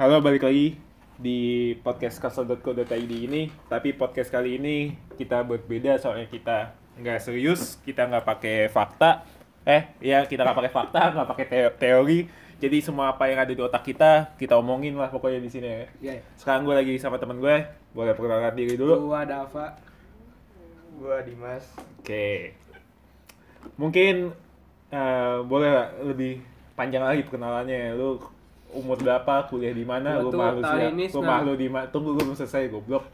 Halo, balik lagi di podcast kasel.co.id ini. Tapi podcast kali ini kita berbeda soalnya kita nggak serius, kita nggak pakai fakta. Eh, ya kita nggak pakai fakta, nggak pakai teo- teori. Jadi semua apa yang ada di otak kita, kita omongin lah pokoknya di sini ya. Iya. Sekarang gue lagi sama temen gue, boleh perkenalkan diri dulu. Gua Dava. Gua Dimas. Oke. Mungkin eh, boleh lah lebih panjang lagi perkenalannya. Lu umur berapa, kuliah di mana, rumah lu siapa? Rumah lu di mana? Tunggu gue belum selesai goblok.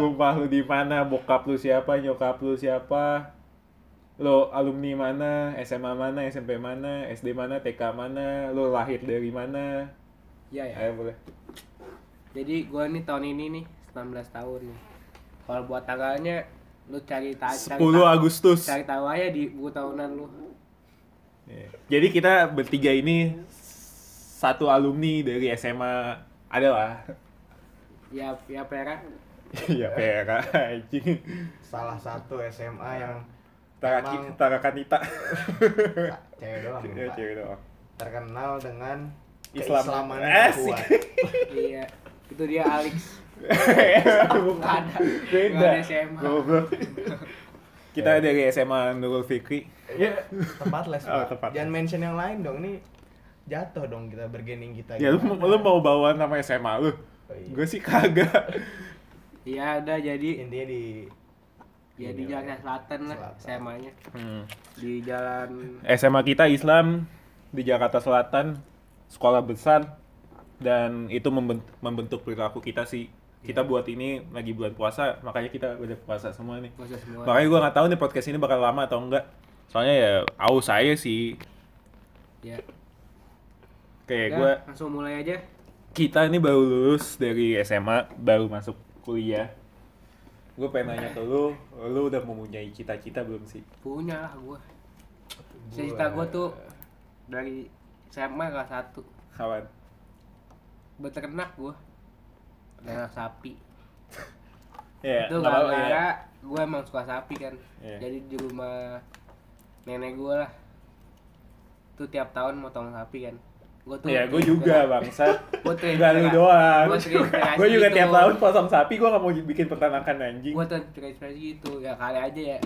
rumah lu di mana? Bokap lu siapa? Nyokap lu siapa? Lu alumni mana? SMA mana? SMP mana? SD mana? TK mana? Lu lahir dari mana? Iya ya. Ayo boleh. Jadi gua nih tahun ini nih 19 tahun nih. Kalau buat tanggalnya lu cari ta 10 cari ta- Agustus. Cari tahu aja di buku tahunan lu. Iya. Jadi kita bertiga ini satu alumni dari SMA adalah Ya ya Pera. ya PRA anjing Salah satu SMA yang Taraki Emang- Tarakanita cewek doang. ya Pak. cewek doang Terkenal dengan Islam. keislaman yang kuat. iya. Itu dia Alex. bukan beda SMA. goblok kita dari SMA Nurul Fikri Iya, tempat les. Oh, tempat Jangan les. mention yang lain dong. Ini jatuh dong kita bergening kita. ya lu, Gimana? lu mau bawa nama SMA lu Oh, iya. gue sih kagak Iya ada jadi intinya di ya di Jakarta ya. Selatan lah Selatan. SMA-nya. Hmm. Di jalan SMA kita Islam di Jakarta Selatan sekolah besar dan itu memben- membentuk perilaku kita sih kita buat ini lagi bulan puasa makanya kita udah puasa semua nih masa semua. Makanya gue nggak tahu nih podcast ini bakal lama atau enggak. Soalnya ya aus saya sih. Ya. Kayak gue, langsung mulai aja. kita ini baru lulus dari SMA, baru masuk kuliah. Gue pengen nanya ke lu, lu udah mempunyai cita-cita belum sih? Punya lah gua. Cita gua tuh dari SMA kelas 1 Kawan. beternak gua ternak sapi Ya, itu apa-apa, ya. gara-gara gua emang suka sapi kan Iya. jadi di rumah nenek gua lah tuh tiap tahun motong sapi kan gua tuh Ya, gue juga bangsa. tuh Gak lu doang. Gue juga gitu. tiap tahun potong sapi, gue gak mau bikin peternakan anjing. gua tuh terinspirasi gitu ya kali aja ya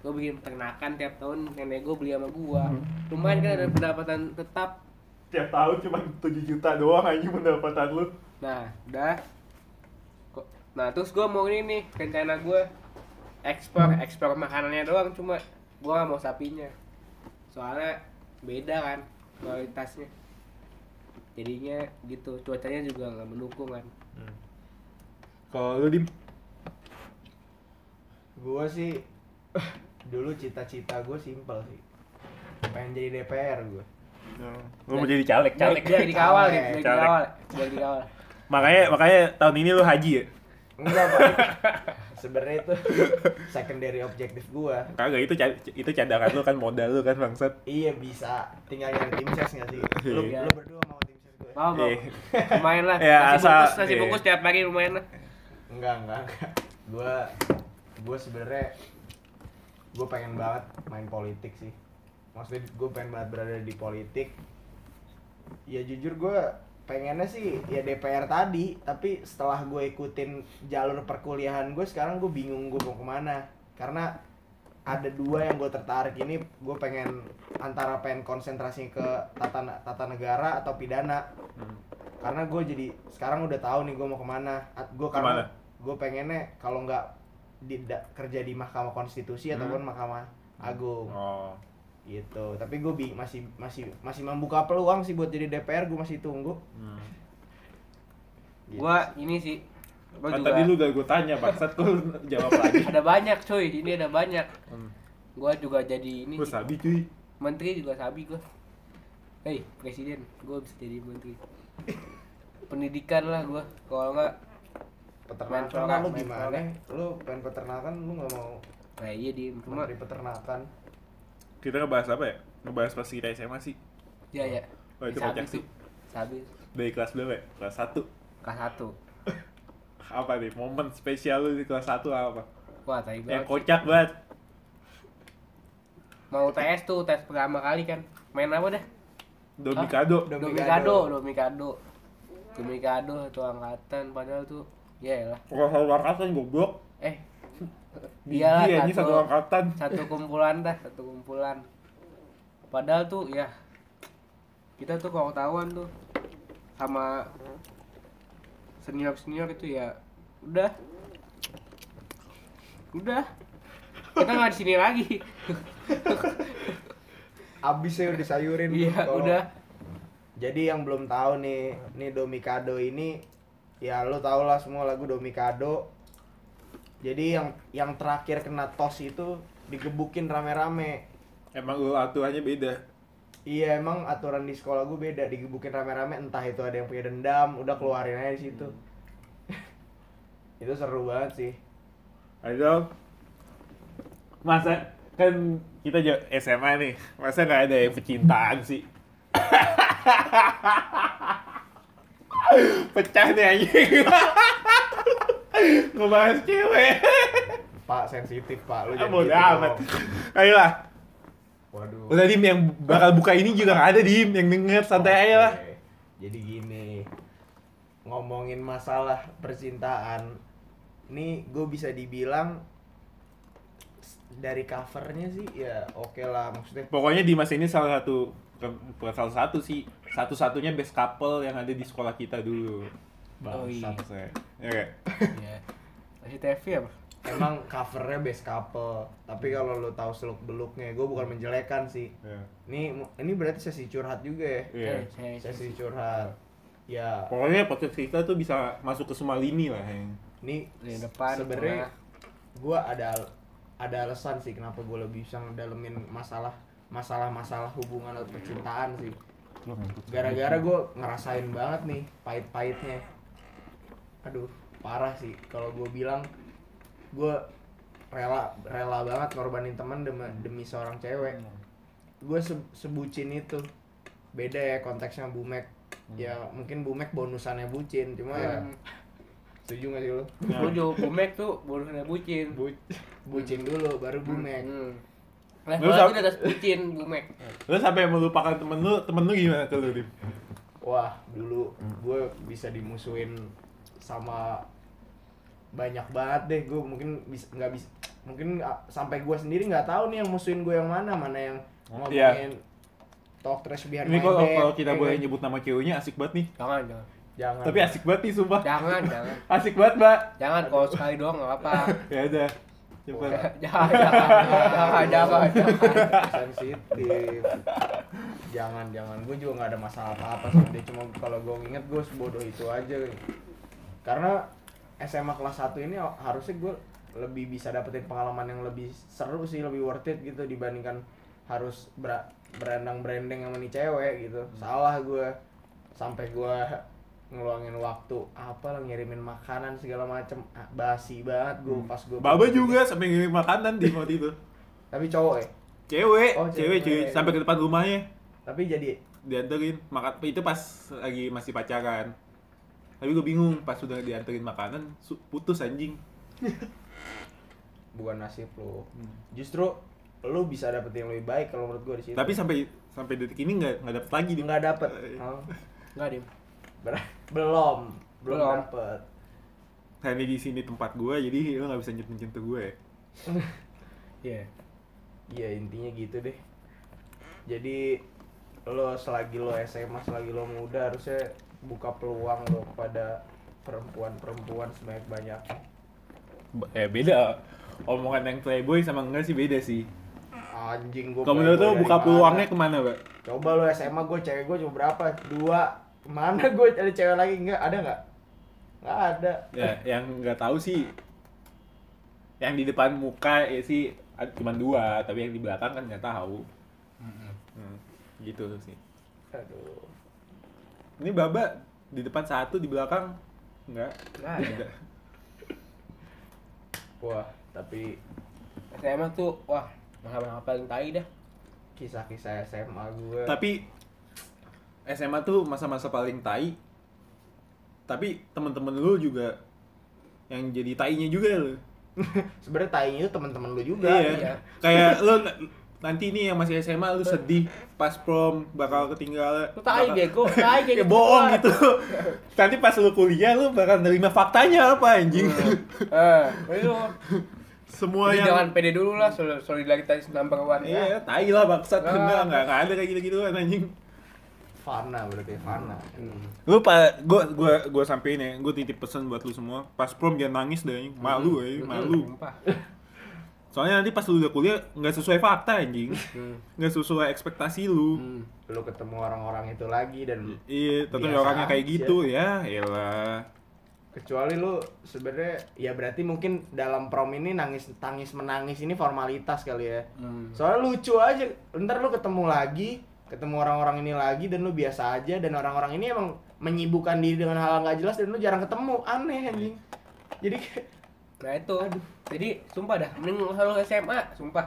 gua bikin peternakan tiap tahun nenek gua beli sama gua Hmm. lumayan kan ada pendapatan tetap Tiap tahun cuma 7 juta doang anjing pendapatan lu. Nah, udah. Kok- Nah, terus gue mau ini nih, rencana gue ekspor, ekspor makanannya doang cuma gue gak mau sapinya. Soalnya beda kan kualitasnya. Jadinya gitu, cuacanya juga nggak mendukung kan. Kalau lu dim, gua sih dulu cita-cita gue simpel sih. Pengen jadi DPR gue. lu mau jadi caleg, caleg. Caleg, biar caleg. dikawal, biar dikawal. Makanya makanya tahun ini lu haji ya? Enggak, Pak. Sebenarnya itu secondary objektif gua. Kagak itu itu cadangan lu kan modal lu kan bangsat. Iya bisa, tinggal nyari tim ses nggak sih? Lu, Iya. lu berdua gue? Mau. Iya. Lumayan lah. Ya, nasi asal- bungkus, nasi iya. bungkus tiap pagi lumayan lah. Enggak, enggak, enggak. Gua gua sebenarnya gua pengen banget main politik sih. Maksudnya gua pengen banget berada di politik. Ya jujur gua pengennya sih ya DPR tadi, tapi setelah gue ikutin jalur perkuliahan gue sekarang gue bingung gue mau ke mana karena ada dua yang gue tertarik ini gue pengen antara pengen konsentrasi ke tata tata negara atau pidana Hmm. karena gue jadi sekarang udah tahu nih gue mau ke mana gue karena gue pengennya kalau nggak di, da- kerja di mahkamah konstitusi Hmm. ataupun mahkamah agung Oh. gitu tapi gue bi masih masih masih membuka peluang sih buat jadi DPR gue masih tunggu Hmm. Gitu. Gua ini sih. Gua Kan juga tadi lu udah gue tanya bangsat kok jawab lagi. ada banyak cuy, ini ada banyak. Hmm. Gua juga jadi ini Gue sabi cuy. menteri juga sabi gua. Hei, presiden, gua bisa jadi menteri. Pendidikan lah gua. Kalau enggak peternakan lah lu gimana lu pengen peternakan lu nggak mau nah iya di cuma menteri peternakan Kita ngebahas apa ya? Ngebahas pas kita SMA sih. ya ya. Oh, itu Sabi kocak sih. Sabi Dari kelas berapa ya? Kelas 1. kelas 1. Apa nih? Momen spesial lu di kelas 1 apa? Wah, tai Yang banget. kocak banget. Mau tes tuh, tes pertama kali kan. Main apa dah? Domikado. Dom- Domikado, Domikado. Domikado satu angkatan padahal tuh ya lah. Kalau satu angkatan goblok. Eh. Biji Iyalah ya, ini satu angkatan. satu kumpulan dah, satu kumpulan. Padahal tuh ya kita tuh kalau ketahuan tuh sama senior senior itu ya udah udah kita nggak di sini lagi Abis ya udah sayurin. iya udah Jadi yang belum tahu nih, nih Domikado ini ya lo tau lah semua lagu Domikado. Jadi yang yang terakhir kena tos itu digebukin rame-rame. Emang lu aturannya beda. Iya emang aturan di sekolah gue beda digebukin rame-rame entah itu ada yang punya dendam udah keluarin aja di situ. itu seru banget sih. Ayo. Masa kan kita jo- SMA nih, masa nggak ada yang pecintaan sih? Pecah nih anjing. Ngebahas cewek. Pak sensitif pak lu Ah, jangan gitu amat. Ayolah. Waduh. Udah Dim yang bakal buka ini juga nggak ada Dim yang denger santai aja lah. Jadi gini, ngomongin masalah percintaan, nih gue bisa dibilang dari covernya sih ya oke lah maksudnya Pokoknya Dimas ini salah satu bukan, salah satu sih satu-satunya best couple yang ada di sekolah kita dulu. Oh, iya. Saya. Ya nggak? ya masih TV bro emang covernya best couple. Tapi kalau lo tahu seluk beluknya gue bukan menjelekan sih. Ya. ini ini berarti sesi curhat juga ya? Iya. Eh, saya- sesi curhat. Ya. Pokoknya podcast kita tuh bisa masuk ke semua lini lah yang ini Di depan, sebenarnya gue ada ada alasan sih kenapa gue lebih bisa ngedalemin masalah masalah masalah hubungan atau percintaan sih. Gara-gara gue ngerasain banget nih pahit-pahitnya. Aduh parah sih kalau gue bilang gue rela rela banget ngorbanin teman demi, demi seorang cewek gue se- sebucin itu beda ya konteksnya bumek ya mungkin bumek bonusannya bucin cuma ya Hmm. setuju gak sih lo Setuju, Bumek tuh bonusnya bucin. Bu- bucin dulu baru bumek Hmm. Lu Level sab- itu udah bucin Bumek. Lu sampai melupakan temen lu, temen lu gimana tuh lu, Dim? wah dulu gue bisa dimusuhin sama banyak banget deh gue mungkin bisa nggak bisa mungkin ah, sampai gue sendiri nggak tahu nih yang musuhin gue yang mana mana yang Iya. ngomongin talk trash biar Ini kalau kalau kita ya boleh kan? nyebut nama ceweknya asik banget nih. Jangan, jangan. jangan Tapi asik banget nih sumpah. Jangan, jangan. Asik banget, Mbak. Jangan kalau sekali doang enggak apa. Ya udah. Coba. jangan, jangan, jangan, sensitif jangan jangan gue juga nggak ada masalah apa apa sih dia cuma kalau gue inget gue sebodoh itu aja karena SMA kelas 1 ini harusnya gue lebih bisa dapetin pengalaman yang lebih seru sih lebih worth it gitu dibandingkan harus ber berandang branding sama nih cewek gitu. Salah gue sampai gue ngeluangin waktu apa lah ngirimin makanan segala macem. Ah, basi banget gue pas gue Baba juga sampai ngirim makanan di waktu itu. tapi cowok ya? Cewek, Oh, cewek, cuy, cewek. sampai ke depan rumahnya. Tapi jadi dianterin makan itu pas lagi masih pacaran. Tapi gue bingung pas sudah dianterin makanan putus anjing. bukan nasib lo justru lo bisa dapetin yang lebih baik kalau menurut gue di situ Tapi sampai sampai detik ini nggak nggak dapet lagi Dim. nggak dapet Eh. oh. Enggak, Dim. Ber- belum belum Belum. dapet Karena di sini tempat gue, jadi lo nggak bisa nyentuh nyentuh gue. Iya. iya intinya gitu deh jadi lo selagi lo SMA selagi lo muda harusnya buka peluang lo kepada perempuan-perempuan sebanyak banyak Eh beda. Omongan yang playboy sama enggak sih beda sih. anjing gue menurut lo buka peluangnya ke mana, Mbak? coba lo SMA gue cewek gue cuma berapa? Dua. Mana gue ada cewek lagi? Nggak ada nggak nggak ada. Ya, yang nggak tahu sih. Yang di depan muka ya sih cuman dua, tapi yang di belakang kan nggak tahu. Hmm, gitu sih. aduh Ini Baba di depan satu, di belakang enggak. Nggak ada. wah tapi SMA tuh wah, masa-masa paling tai dah. kisah-kisah SMA gue Tapi SMA tuh masa-masa paling tai. Tapi temen-temen lu juga yang jadi tainya juga lu. sebenarnya tainya itu teman-teman lu juga iya. iya. Kayak lu nanti nih yang masih SMA lu sedih pas prom bakal ketinggalan. Lu tai bego, tai kayak Ya gitu. bohong gitu. nanti pas lu kuliah lu bakal nerima faktanya apa anjing. Eh, itu. Semua Jadi yang jangan pede dulu lah, sol- solidaritas number one. Iya, tai lah bangsat. Ah. Enggak, enggak, ada kayak gitu-gitu anjing. Fana berarti Fana. Hmm. Lu pak, gua gua gua sampein ya, gua titip pesan buat lu semua. Pas prom jangan nangis deh, anjing. malu ya, malu. Soalnya nanti pas lu udah kuliah nggak sesuai fakta anjing, Hmm. nggak sesuai ekspektasi lu. Hmm. Lu ketemu orang-orang itu lagi dan Iya, tentu Biasa orangnya kayak gitu ya, elah. kecuali lu sebenarnya ya berarti mungkin dalam prom ini nangis tangis menangis ini formalitas kali ya. Hmm. Soalnya lucu aja. Ntar lu ketemu lagi, ketemu orang-orang ini lagi dan lu biasa aja dan orang-orang ini emang menyibukkan diri dengan hal nggak jelas dan lu jarang ketemu. Aneh anjing. Jadi kayak Nah itu, jadi sumpah dah, mending lu SMA, sumpah.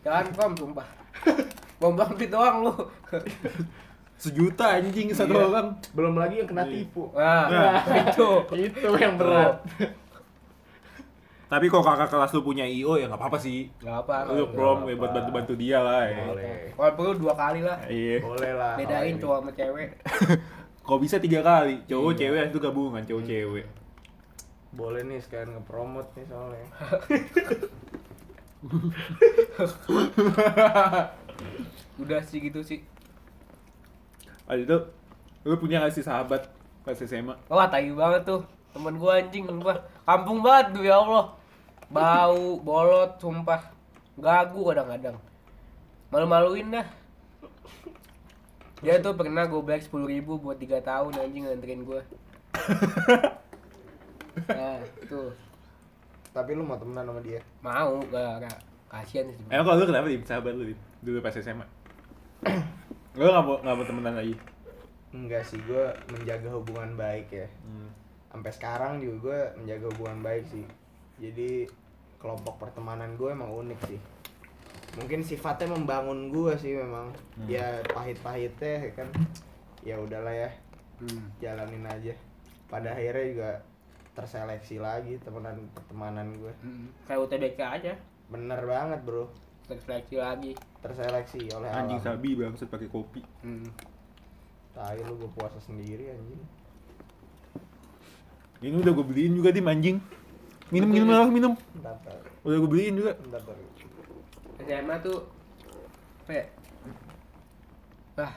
Jangan prom, sumpah. Bom bangkit doang lu. Sejuta anjing satu Iya. orang. belum lagi yang kena Iya. tipu. Nah, Nah. itu. Itu yang berat. Tapi kalau kakak kelas lu punya IO ya nggak apa-apa sih. Gak apa. Lu nggak prom ya buat bantu-bantu dia lah ya. Boleh. Kalau perlu dua kali lah. Iya. Boleh lah. Bedain cowok sama cewek. Kok bisa tiga kali, cowok Iya. cewek itu gabungan cowok cewek. Boleh nih sekalian ngepromot nih soalnya. Udah sih gitu sih. Ada itu, lu punya gak sih sahabat pas SMA? Wah, tai banget tuh. Temen gua anjing, sumpah. Kampung banget tuh ya Allah. Bau, bolot, sumpah. Gagu kadang-kadang. Malu-maluin dah. Dia tuh pernah gue black 10 ribu buat 3 tahun anjing nganterin gua. Nah, tuh. Tapi lu mau temenan sama dia? Mau, gak, gak. Kasian sih. Emang kalau lu kenapa nih sahabat lu Dim? dulu pas SMA? lu gak mau, gak mau temenan lagi? Enggak sih, gue menjaga hubungan baik ya. Hmm. Sampai sekarang juga gue menjaga hubungan baik sih. Jadi kelompok pertemanan gue emang unik sih. Mungkin sifatnya membangun gue sih memang. Hmm. Ya pahit-pahitnya ya kan. Ya udahlah ya, Hmm. jalanin aja. Pada akhirnya juga terseleksi lagi temenan pertemanan gue. Hmm. Kayak UTBK aja. Bener banget bro, Seleksi lagi. terseleksi oleh Anjing alam. sabi bangsat pakai kopi. Hmm. Tai lu gue puasa sendiri anjing. Ini udah gue beliin juga dim anjing. Minum minum lah minum. Bentar, bentar, Udah gue beliin juga. bentar, bentar. SMA tuh apa ya? Wah,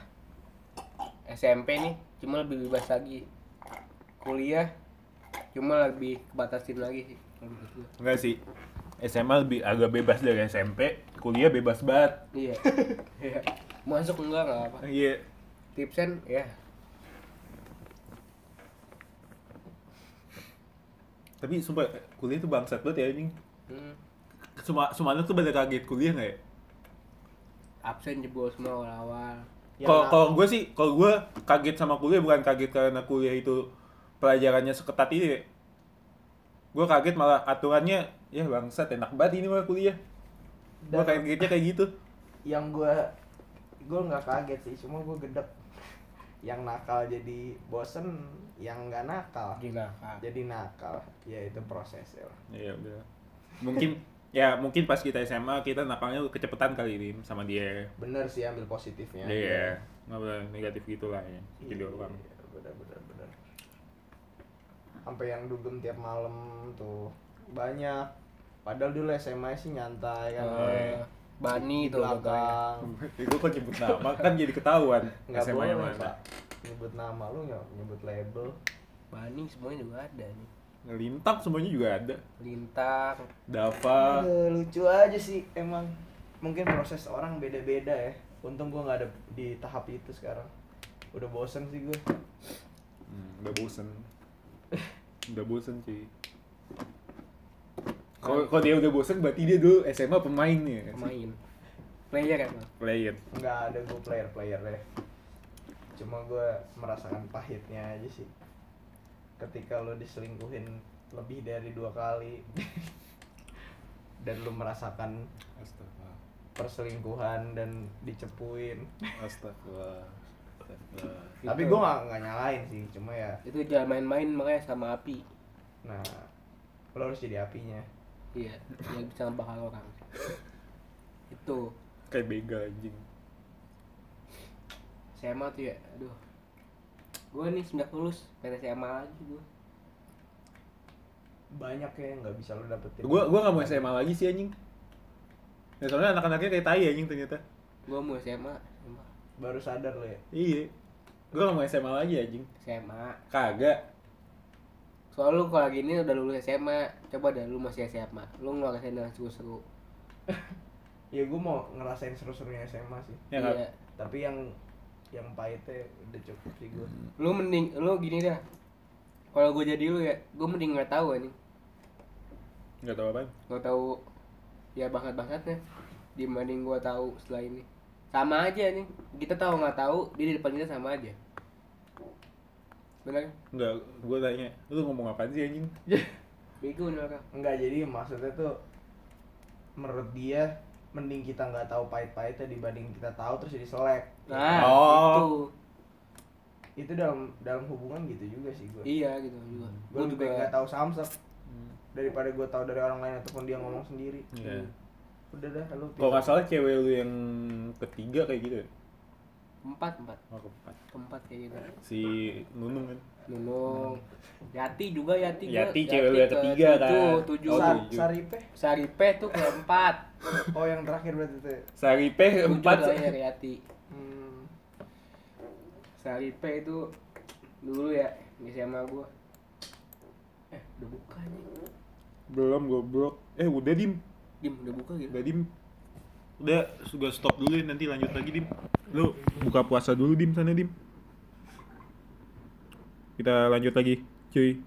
SMP nih cuma lebih bebas lagi. Kuliah cuma lebih batasin lagi sih. gua. Enggak sih. SMA lebih agak bebas dari SMP, kuliah bebas banget. Iya. Iya. Masuk enggak enggak apa. Iya. Tipsen ya. Tapi sumpah kuliah tuh bangsat banget ya anjing. Hmm. Semua semuanya tuh pada kaget kuliah nggak ya? Absen jebol semua awal-awal. Kalau kalau gue sih, kalau gue kaget sama kuliah bukan kaget karena kuliah itu pelajarannya seketat ini. Gue kaget malah aturannya ya bangsat enak banget ini mah kuliah. Gue Dan- kagetnya kayak gitu. yang gue gue nggak kaget sih cuma gue gedek yang nakal jadi bosen yang nggak nakal Gila. jadi nakal ya itu prosesnya lah Iya. Mungkin ya mungkin pas kita SMA kita nakalnya kecepetan kali ini sama dia. bener sih ambil positifnya Iya. Nggak boleh negatif gitu lah ya. Jadi Iya, orang. bener bener bener sampai yang dugem tiap malam tuh banyak padahal dulu SMA sih nyantai kan Eh, Bani pokoknya. belakang Itu kok nyebut nama kan jadi ketahuan nggak SMA boleh yang mana. pak nyebut nama lu nggak nyebut label Bani semuanya juga ada nih. Ngelintang semuanya juga ada. Lintang. Dava. Aduh, lucu aja sih emang mungkin proses orang beda-beda ya untung gua nggak ada di tahap itu sekarang udah bosen sih gue Hmm, udah bosen. Udah bosen sih. Kalau kalau dia udah bosen berarti dia dulu SMA pemain nih. Pemain. Player kan. Player. nggak ada gue player player deh cuma gue merasakan pahitnya aja sih ketika lo diselingkuhin lebih dari dua kali dan lo merasakan Astaga. perselingkuhan dan dicepuin Astaga. Astaga. tapi gue nggak nggak nyalain sih cuma ya Itu jangan main-main makanya sama api. nah lo harus jadi apinya Iya, yang bisa ngebakar orang. Itu. Kayak begal anjing. SMA tuh ya aduh gue nih semenjak lulus pengen SMA lagi gue banyak ya yang nggak bisa lo dapetin Gua gua gak mau SMA lagi sih anjing. Ya soalnya anak-anaknya kayak tai anjing ternyata. gue mau SMA baru sadar lo ya? Iya. Gak mau SMA lagi anjing. SMA Kagak. soal lu kalau gini udah lulus SMA coba deh lu masih SMA lu ngelakuin dengan seru-seru. Ya gue mau ngerasain seru-serunya SMA sih. Ya kan? iya. Tapi yang yang pahitnya udah cukup sih gue lu mending lu gini dah. Kalau gue jadi lu ya gue mending nggak tahu nih Enggak tahu apa. nggak tahu ya bakat bakatnya dibanding gue tahu setelah ini sama aja nih. Kita tahu nggak tahu dia di depan kita sama aja. Benar Enggak, gua tanya, lu ngomong apaan sih anjing? bego nih orang enggak jadi maksudnya tuh menurut dia mending kita nggak tahu pahit-pahitnya dibanding kita tahu terus jadi selek. Nah Oh. itu itu dalam dalam hubungan gitu juga sih gue iya gitu juga. Gue gue juga nggak tahu samsek daripada gue tahu dari orang lain ataupun dia ngomong sendiri. Iya. Udah dah lu Kalau nggak salah cewek lu yang ketiga kayak gitu ya? empat empat Oh, keempat. keempat kayak gitu Si Nunung kan? Nunung Yati juga Yati gua- Yati cewek lu yang ke ketiga kan? tujuh, tujuh Oh, Sa- tujuh. Saripe Saripe tuh keempat oh yang terakhir berarti tuh ya? tujuh Saripe ya, keempat. terakhir Yati hmm. Saripe itu dulu ya di SMA gua eh udah buka nih Belum goblok. Eh udah dim. Dim udah buka gitu Udah dim. Udah, sudah stop dulu ya, nanti lanjut lagi dim. Lu buka puasa dulu dim sana dim. Kita lanjut lagi, cuy.